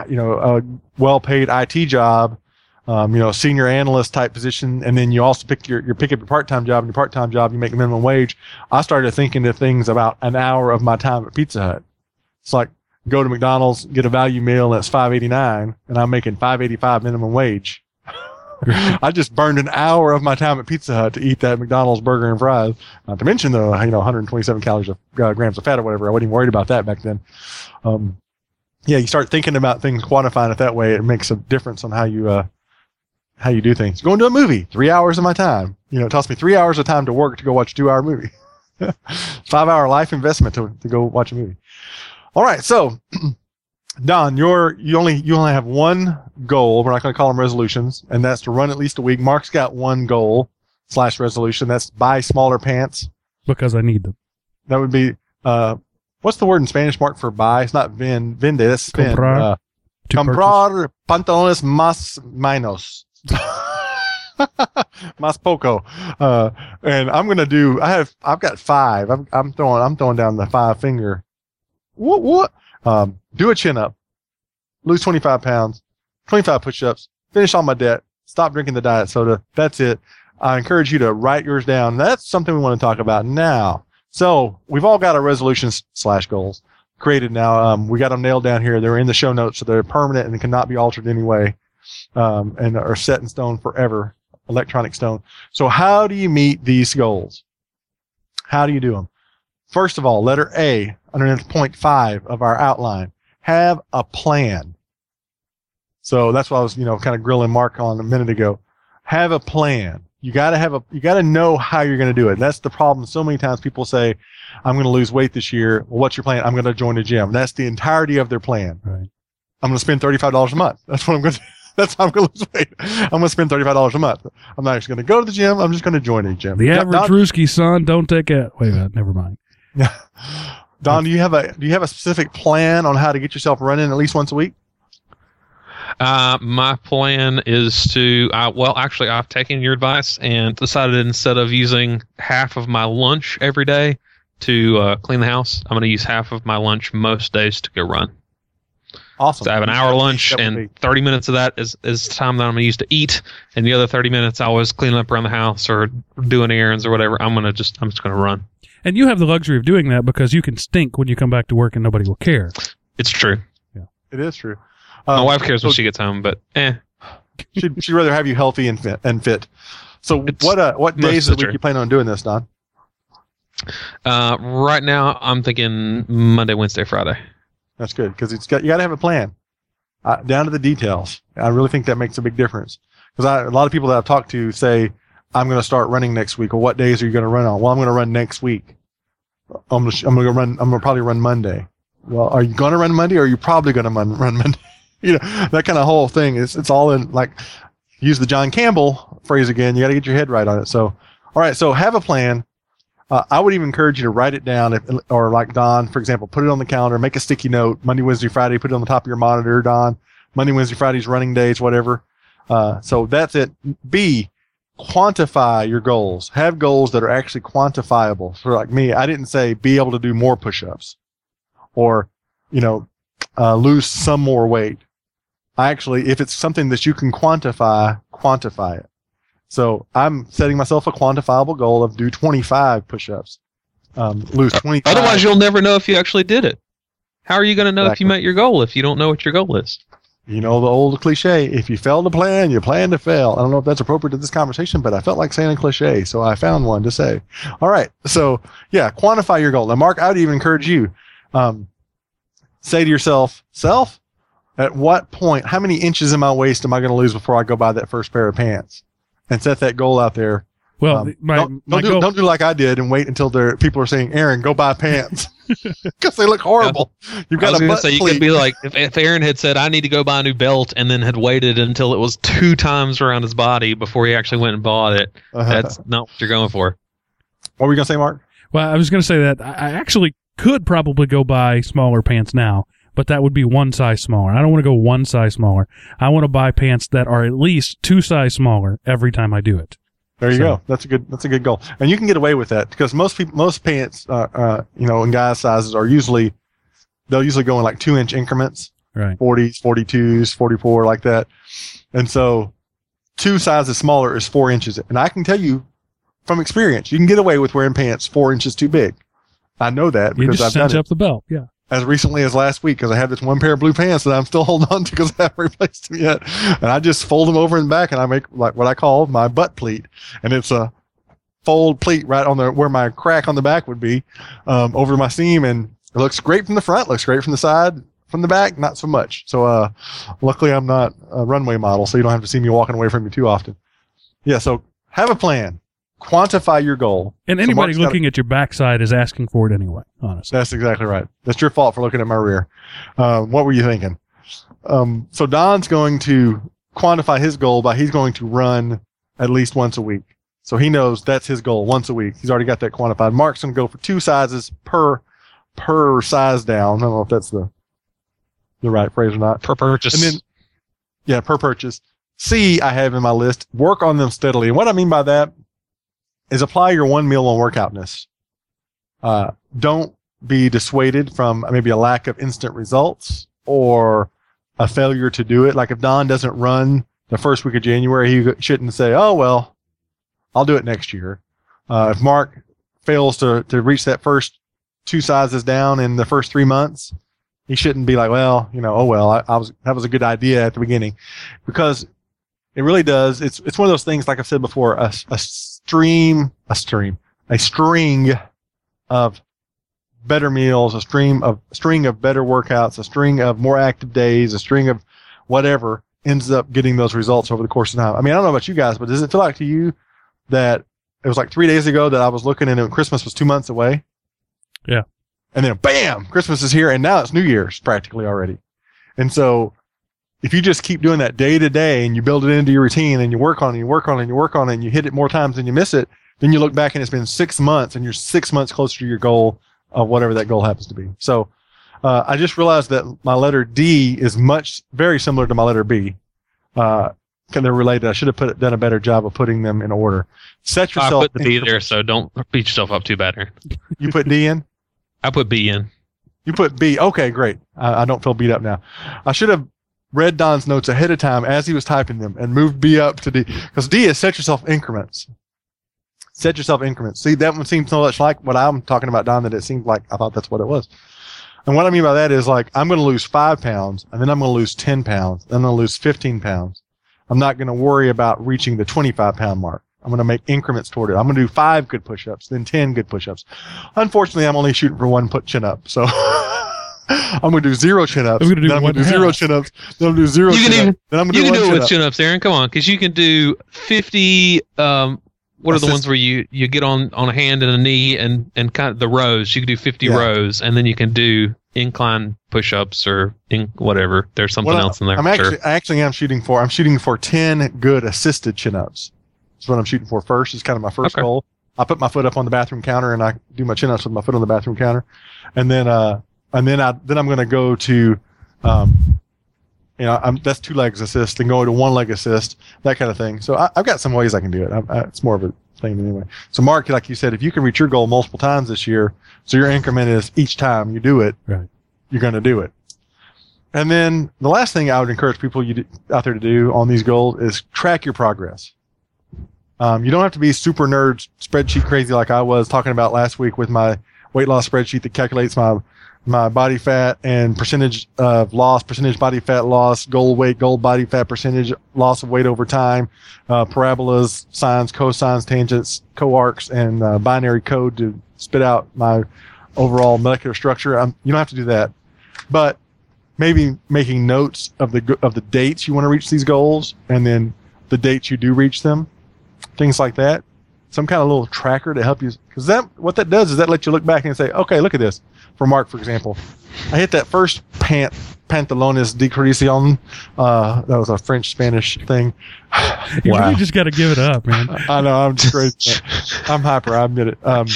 S2: you know, a well-paid IT job, um, you know, senior analyst type position, and then you also pick your, you pick up your part-time job and your part-time job, you make minimum wage. I started thinking of things about an hour of my time at Pizza Hut. It's like, go to McDonald's, get a value meal that's five eighty nine, and I'm making five eighty five minimum wage. I just burned an hour of my time at Pizza Hut to eat that McDonald's burger and fries. Not to mention the you know 127 calories of uh, grams of fat or whatever. I wasn't even worried about that back then. Um, yeah, you start thinking about things, quantifying it that way. It makes a difference on how you uh, how you do things. Going to a movie, three hours of my time. You know, it costs me three hours of time to work to go watch a two hour movie. Five hour life investment to, to go watch a movie. All right, so Don, you're you only you only have one goal. We're not going to call them resolutions, and that's to run at least a week. Mark's got one goal slash resolution. That's buy smaller pants.
S1: because I need them.
S2: That would be uh, what's the word in Spanish? Mark for buy. It's not vend. Vende. That's spend.
S1: Comprar.
S2: Uh, comprar pantalones más menos. más poco. Uh, and I'm gonna do. I have. I've got five. I'm, I'm throwing. I'm throwing down the five finger. What? What? Um, do a chin up. Lose 25 pounds. 25 push-ups. Finish all my debt. Stop drinking the diet soda. That's it. I encourage you to write yours down. That's something we want to talk about now. So we've all got our resolutions slash goals created now. Um, we got them nailed down here. They're in the show notes, so they're permanent and cannot be altered anyway, um, and are set in stone forever, electronic stone. So how do you meet these goals? How do you do them? First of all, letter A, underneath point five of our outline, have a plan. So that's what I was, you know, kind of grilling Mark on a minute ago. Have a plan. You got to have a, you got to know how you're going to do it. That's the problem. So many times people say, I'm going to lose weight this year. Well, what's your plan? I'm going to join a gym. That's the entirety of their plan.
S1: Right.
S2: I'm going to spend $35 a month. That's what I'm going to, that's how I'm going to lose weight. I'm going to spend $35 a month. I'm not actually going to go to the gym. I'm just going to join a gym.
S1: The
S2: Not-
S1: average Ruski son don't take it. wait a minute, never mind.
S2: not- Don, do you have a, do you have a specific plan on how to get yourself running at least once a week?
S3: Uh, my plan is to, uh, well, actually, I've taken your advice and decided instead of using half of my lunch every day to uh, clean the house, I'm going to use half of my lunch most days to go run.
S2: Awesome.
S3: So I have an hour lunch, and
S2: be-
S3: 30 minutes of that is, is time that I'm going to use to eat, and the other 30 minutes I was cleaning up around the house or doing errands or whatever. I'm going to just, I'm just going to run.
S1: And you have the luxury of doing that because you can stink when you come back to work and nobody will care.
S3: It's true.
S2: Yeah, it is true.
S3: My
S2: Um,
S3: wife cares
S2: so
S3: when she gets home, but eh.
S2: she'd, she'd rather have you healthy and fit. And fit. So
S3: It's
S2: what uh, what days of
S3: of
S2: the
S3: the
S2: week you plan on doing this, Don?
S3: Uh, right now, I'm thinking Monday, Wednesday, Friday.
S2: That's good because it's got you got to have a plan uh, down to the details. I really think that makes a big difference because a lot of people that I've talked to say I'm going to start running next week. Or what days are you going to run on? Well, I'm going to run next week. I'm going to I'm going to run. I'm going to probably run Monday. Well, are you going to run Monday or are you probably going to run, run Monday? you know that kind of whole thing is it's all in like use the John Campbell phrase again. You got to get your head right on it. So all right, so have a plan. Uh, I would even encourage you to write it down, if, or like Don, for example, put it on the calendar, make a sticky note. Monday, Wednesday, Friday, put it on the top of your monitor. Don, Monday, Wednesday, Friday's running days, whatever. Uh, so that's it. B, quantify your goals. Have goals that are actually quantifiable. So like me, I didn't say be able to do more push-ups, or you know, uh, lose some more weight. I actually, if it's something that you can quantify, quantify it. So I'm setting myself a quantifiable goal of do 25 push-ups, um, lose 25.
S3: Otherwise, you'll never know if you actually did it. How are you going to know if you met your goal if you don't know what your goal is?
S2: you know the old cliche: if you fail to plan, you plan to fail. I don't know if that's appropriate to this conversation, but I felt like saying a cliche, so I found one to say. All right, so yeah, quantify your goal. Now, Mark, I would even encourage you, um, say to yourself, self, at what point, how many inches in my waist am I going to lose before I go buy that first pair of pants? And set that goal out there
S1: Well,
S2: Um,
S1: my,
S2: don't,
S1: my
S2: don't, do,
S1: goal,
S2: don't do like I did and wait until there people are saying, Aaron, go buy pants because they look horrible. You've
S3: I
S2: got
S3: was
S2: a
S3: going to
S2: butt
S3: say you could be like if, if Aaron had said I need to go buy a new belt and then had waited until it was two times around his body before he actually went and bought it.
S2: Uh-huh.
S3: That's not what you're going for.
S2: what were you gonna say, Mark?
S1: well, I was going to say that I I actually could probably go buy smaller pants now, but that would be one size smaller. I don't want to go one size smaller. I want to buy pants that are at least two size smaller every time I do it.
S2: There you
S1: So-
S2: go. That's a good. That's a good goal, and you can get away with that because most people, most pants, uh, uh, you know, in guys' sizes are usually they'll usually go in like two inch increments,
S1: Right.
S2: 40s, 42s, 44, like that, and so two sizes smaller is four inches, and I can tell you from experience, you can get away with wearing pants four inches too big. I know that because I've done it.
S1: up the belt. Yeah.
S2: As recently as last week because I have this one pair of blue pants that I'm still holding on to because I haven't replaced them yet. And I just fold them over in the back and I make like what I call my butt pleat. And it's a fold pleat right on the where my crack on the back would be um, over my seam. And it looks great from the front, looks great from the side. From the back, not so much. So, uh, luckily I'm not a runway model, so you don't have to see me walking away from you too often. Yeah. So have a plan, quantify your goal.
S1: And
S2: So
S1: anybody
S2: Mark's gotta-
S1: looking at your backside is asking for it anyway. Honestly,
S2: That's exactly right. That's your fault for looking at my rear. Um, what were you thinking? Um, so Don's going to quantify his goal by he's going to run at least once a week. So he knows that's his goal once a week. He's already got that quantified. Mark's going to go for two sizes per per size down. I don't know if that's the the right phrase or not.
S3: Per purchase.
S2: And then, yeah, per purchase. C, I have in my list. Work on them steadily. And what I mean by that is apply your one meal on workoutness. Uh, don't be dissuaded from maybe a lack of instant results or a failure to do it. Like if Don doesn't run the first week of January, he shouldn't say, "Oh well, I'll do it next year." Uh, if Mark fails to to reach that first two sizes down in the first three months, he shouldn't be like, "Well, you know, oh well, I, I was that was a good idea at the beginning," because it really does. It's it's one of those things, like I've said before, a, a stream, a stream, a string of better meals, a stream of string of better workouts, a string of more active days, a string of whatever ends up getting those results over the course of time. I mean, I don't know about you guys, but does it feel like to you that it was like three days ago that I was looking and Christmas was two months away?
S1: Yeah.
S2: And then bam, Christmas is here and now it's New Year's practically already. And so if you just keep doing that day to day and you build it into your routine and you work on it, you work on it, and you work on it, and you hit it more times than you miss it, then you look back and it's been six months and you're six months closer to your goal of whatever that goal happens to be. So uh, I just realized that my letter D is much very similar to my letter B. Uh, they're related. I should have put done a better job of putting them in order. Set
S3: I put the B there, so don't beat yourself up too bad. Aaron.
S2: You put D in.
S3: I put B in.
S2: You put B. Okay, great. I, I don't feel beat up now. I should have read Don's notes ahead of time as he was typing them and moved B up to D because D is set yourself increments. Set yourself increments. See, that one seems so much like what I'm talking about, Don, that it seemed like I thought that's what it was. And what I mean by that is like, I'm going to lose five pounds and then I'm going to lose 10 pounds. Then I'm going to lose 15 pounds. I'm not going to worry about reaching the 25 pound mark. I'm going to make increments toward it. I'm going to do five good push-ups, then 10 good push-ups. Unfortunately, I'm only shooting for one put chin up. So I'm going to do zero chin ups.
S1: I'm gonna do
S2: then I'm
S1: one
S2: going to do zero chin ups. Then I'm going to do zero
S3: You can
S2: chin
S3: even-
S2: ups. Then I'm going to
S3: You
S2: do
S3: can
S2: one
S3: do it
S2: chin
S3: with chin ups, Aaron. Come on, because you can do fifty. Um, what are the ones where you you get on on a hand and a knee and and kind of the rows? You can do fifty
S2: Yeah.
S3: rows, and then you can do incline push ups or in whatever. There's something
S2: Well,
S3: else in there.
S2: I'm actually,
S3: sure.
S2: I actually am shooting for. I'm shooting for ten good assisted chin ups. That's what I'm shooting for first. Is kind of my first
S3: Okay.
S2: goal. I put my foot up on the bathroom counter and I do my chin ups with my foot on the bathroom counter, and then uh, and then I then I'm going to go to, um, you know, I'm that's two legs assist and go to one leg assist, that kind of thing. So I, I've got some ways I can do it. I, I, it's more of a thing anyway. So Mark, like you said, if you can reach your goal multiple times this year, so your increment is each time you do it,
S1: Right.
S2: you're going to do it. And then the last thing I would encourage people you do, out there to do on these goals is track your progress. Um, you don't have to be super nerd spreadsheet crazy like I was talking about last week with my weight loss spreadsheet that calculates my my body fat and percentage of loss, percentage body fat loss, goal weight, goal body fat percentage, loss of weight over time, uh, parabolas, sines, cosines, tangents, coarcs, and uh, binary code to spit out my overall molecular structure. Um, you don't have to do that, but maybe making notes of the of the dates you want to reach these goals, and then the dates you do reach them, things like that. Some kind of little tracker to help you, because that what that does is that lets you look back and say, okay, look at this. For Mark, for example, I hit that first pant pantalones de Crisión. Uh, that was a French Spanish thing.
S1: You
S2: Wow.
S1: really just got to give it up, man.
S2: I know I'm just crazy. I'm hyper. I admit it. Um,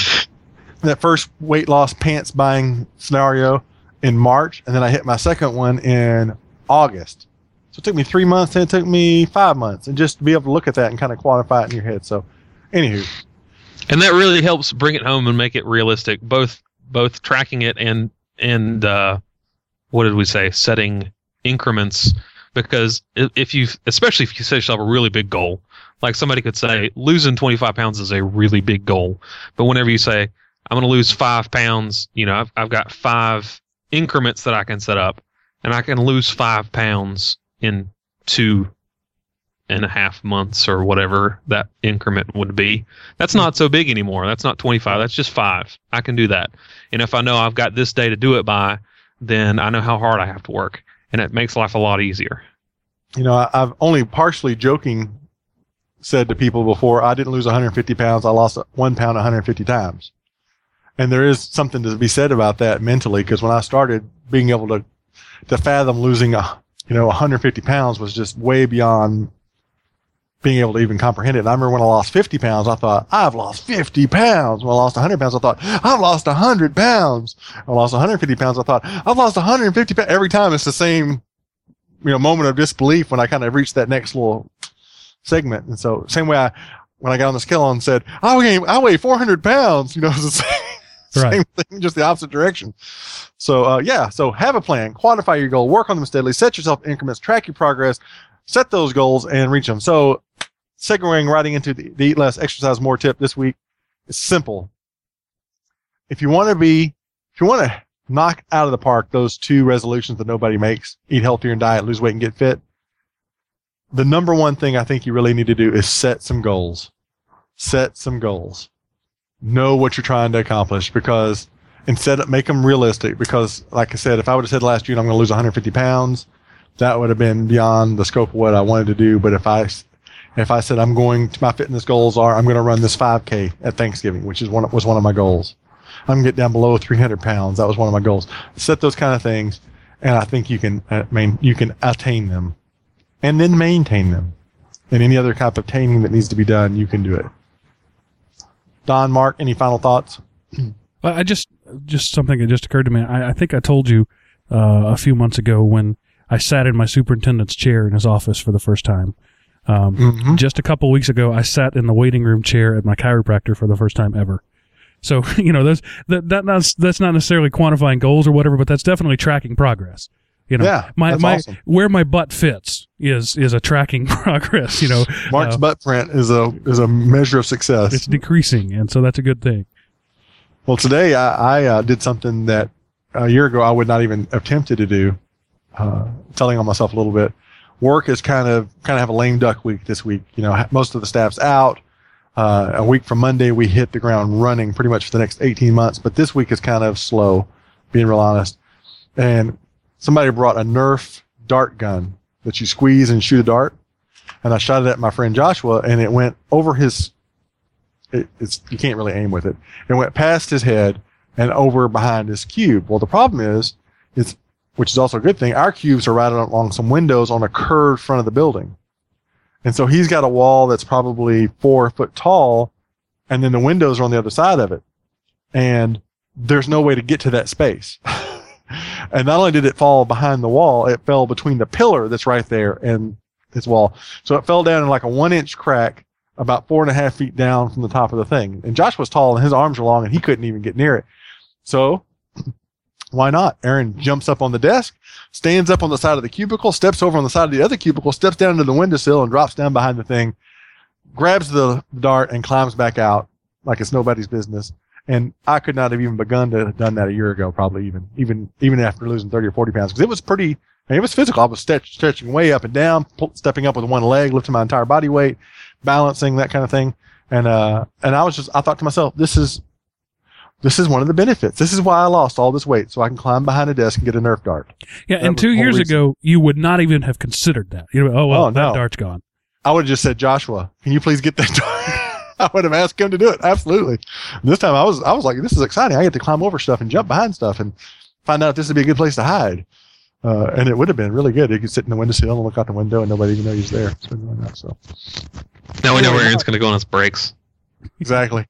S2: that first weight loss pants buying scenario in March, and then I hit my second one in August. So it took me three months, and it took me five months, and just to be able to look at that and kind of quantify it in your head. So, anywho,
S3: and that really helps bring it home and make it realistic both both tracking it and and uh, what did we say setting increments because if you especially if you set yourself a really big goal like somebody could say losing 25 pounds is a really big goal but whenever you say i'm going to lose five pounds you know I've, I've got five increments that I can set up, and I can lose five pounds in two and a half months or whatever that increment would be. That's not so big anymore. That's not 25. That's just five. I can do that. And if I know I've got this day to do it by, then I know how hard I have to work. And it makes life a lot easier.
S2: You know, I, I've only partially joking said to people before, I didn't lose 150 pounds. I lost one pound 150 times. And there is something to be said about that mentally because when I started being able to, to fathom losing a, you know, 150 pounds was just way beyond being able to even comprehend it. And I remember when I lost 50 pounds, I thought, I've lost 50 pounds. When I lost 100 pounds, I thought, I've lost 100 pounds. When I lost 150 pounds, I thought, I've lost 150 pounds. Every time it's the same, you know, moment of disbelief when I kind of reached that next little segment. And so, same way I, when I got on the scale and said, I weigh, I weigh 400 pounds, you know, it's the same,
S1: Right.
S2: same thing, just the opposite direction. So, uh, yeah, so have a plan, quantify your goal, work on them steadily, set yourself increments, track your progress, set those goals and reach them. So, segueing right into the, the eat less, exercise more tip this week is simple. If you want to be, if you want to knock out of the park those two resolutions that nobody makes, eat healthier and diet, lose weight and get fit, the number one thing I think you really need to do is set some goals. Set some goals. Know what you're trying to accomplish because instead of make them realistic because like I said, if I would have said last June I'm going to lose 150 pounds, that would have been beyond the scope of what I wanted to do. But if I, if I said I'm going to my fitness goals are I'm going to run this 5K at Thanksgiving, which is one was one of my goals. I'm going to get down below 300 pounds. That was one of my goals. Set those kind of things, and I think you can. I mean, you can attain them, and then maintain them. And any other type of attaining that needs to be done, you can do it. Don, Mark, any final thoughts?
S1: I just just something that just occurred to me. I, I think I told you uh, a few months ago when I sat in my superintendent's chair in his office for the first time. Um,
S2: Mm-hmm.
S1: Just a couple weeks ago, I sat in the waiting room chair at my chiropractor for the first time ever. So you know, that's that, that that's that's not necessarily quantifying goals or whatever, but that's definitely tracking progress. You know,
S2: Yeah,
S1: my my
S2: awesome.
S1: where my butt fits is is a tracking progress. You know,
S2: Mark's
S1: Uh,
S2: butt print is a is a measure of success.
S1: it's decreasing, and so that's a good thing.
S2: Well, today I, I uh, did something that a year ago I would not even have attempted to do. Uh, telling on myself a little bit. Work is kind of kind of have a lame duck week this week. You know, most of the staff's out. Uh, a week from Monday, we hit the ground running pretty much for the next 18 months. But this week is kind of slow, being real honest. And somebody brought a Nerf dart gun that you squeeze and shoot a dart. And I shot it at my friend Joshua, and it went over his. It, it's you can't really aim with it. It went past his head and over behind his cube. Well, the problem is, is which is also a good thing. Our cubes are right along some windows on a curved front of the building, and so he's got a wall that's probably four foot tall, and then the windows are on the other side of it, and there's no way to get to that space. and not only did it fall behind the wall, it fell between the pillar that's right there and his wall. So it fell down in like a one inch crack about four and a half feet down from the top of the thing. And Josh was tall and his arms were long and he couldn't even get near it. So why not? Aaron jumps up on the desk, stands up on the side of the cubicle, steps over on the side of the other cubicle, steps down to the windowsill and drops down behind the thing, grabs the dart and climbs back out like it's nobody's business. And I could not have even begun to have done that a year ago, probably even, even, even after losing 30 or 40 pounds. Cause it was pretty, I mean, it was physical. I was stretch, stretching way up and down, pull, stepping up with one leg, lifting my entire body weight, balancing, that kind of thing. And, uh, and I was just, I thought to myself, this is, this is one of the benefits. This is why I lost all this weight, so I can climb behind a desk and get a Nerf dart.
S1: Yeah,
S2: That
S1: and two years
S2: reason.
S1: ago, you would not even have considered that. You know, oh well,
S2: Oh,
S1: that
S2: no.
S1: dart's gone.
S2: I would have just said, Joshua, can you please get that dart? I would have asked him to do it. Absolutely. This time I was, I was like, this is exciting. I get to climb over stuff and jump behind stuff and find out if this would be a good place to hide. Uh, and it would have been really good. You could sit in the windowsill and look out the window and nobody even know he's there. So, doing that, so.
S3: Now we know where Aaron's going to go on his breaks.
S2: Exactly.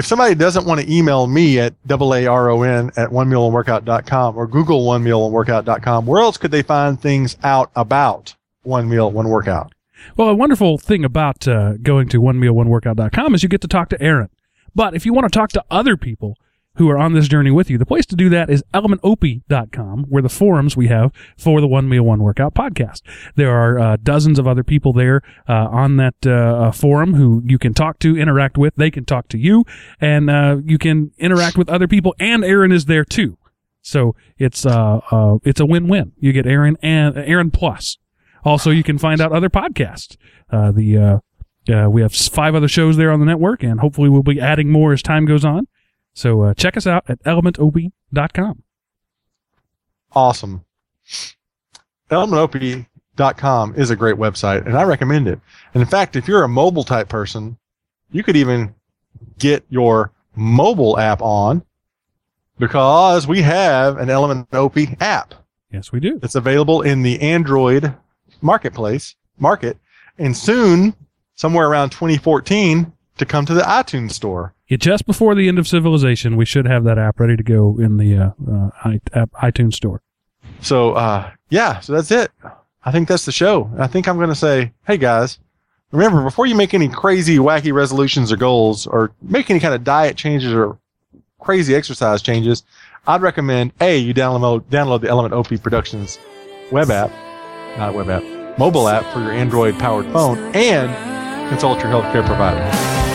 S2: If somebody doesn't want to email me at AARON at one meal and workout.com or Google one meal and workout.com, where else could they find things out about one meal, one workout?
S1: Well, a wonderful thing about uh, going to onemealoneworkout.com is you get to talk to Aaron. But if you want to talk to other people who are on this journey with you, the place to do that is elementop.com, where the forums we have for the One Meal One Workout podcast. There are uh, dozens of other people there uh, on that uh, uh, forum who you can talk to, interact with. They can talk to you, and uh, you can interact with other people. And Aaron is there too. So it's uh, uh it's a win-win. You get Aaron and Aaron Plus. Also, you can find out other podcasts. The uh, we have five other shows there on the network, and hopefully we'll be adding more as time goes on. So uh, check us out at elementop.com.
S2: awesome. ElementOP.com is a great website, and I recommend it. And in fact, if you're a mobile type person, you could even get your mobile app on because we have an Element OP app
S1: Yes, we do.
S2: It's available in the Android marketplace market, and soon, somewhere around 2014, to come to the iTunes store.
S1: Just before the end of civilization, we should have that app ready to go in the uh, uh, iTunes store.
S2: So, uh, yeah, so that's it. I think that's the show. I think I'm going to say, hey guys, remember before you make any crazy, wacky resolutions or goals, or make any kind of diet changes or crazy exercise changes, I'd recommend a you download download the Element OP Productions web app, not web app, mobile app for your Android powered phone, and consult your healthcare provider.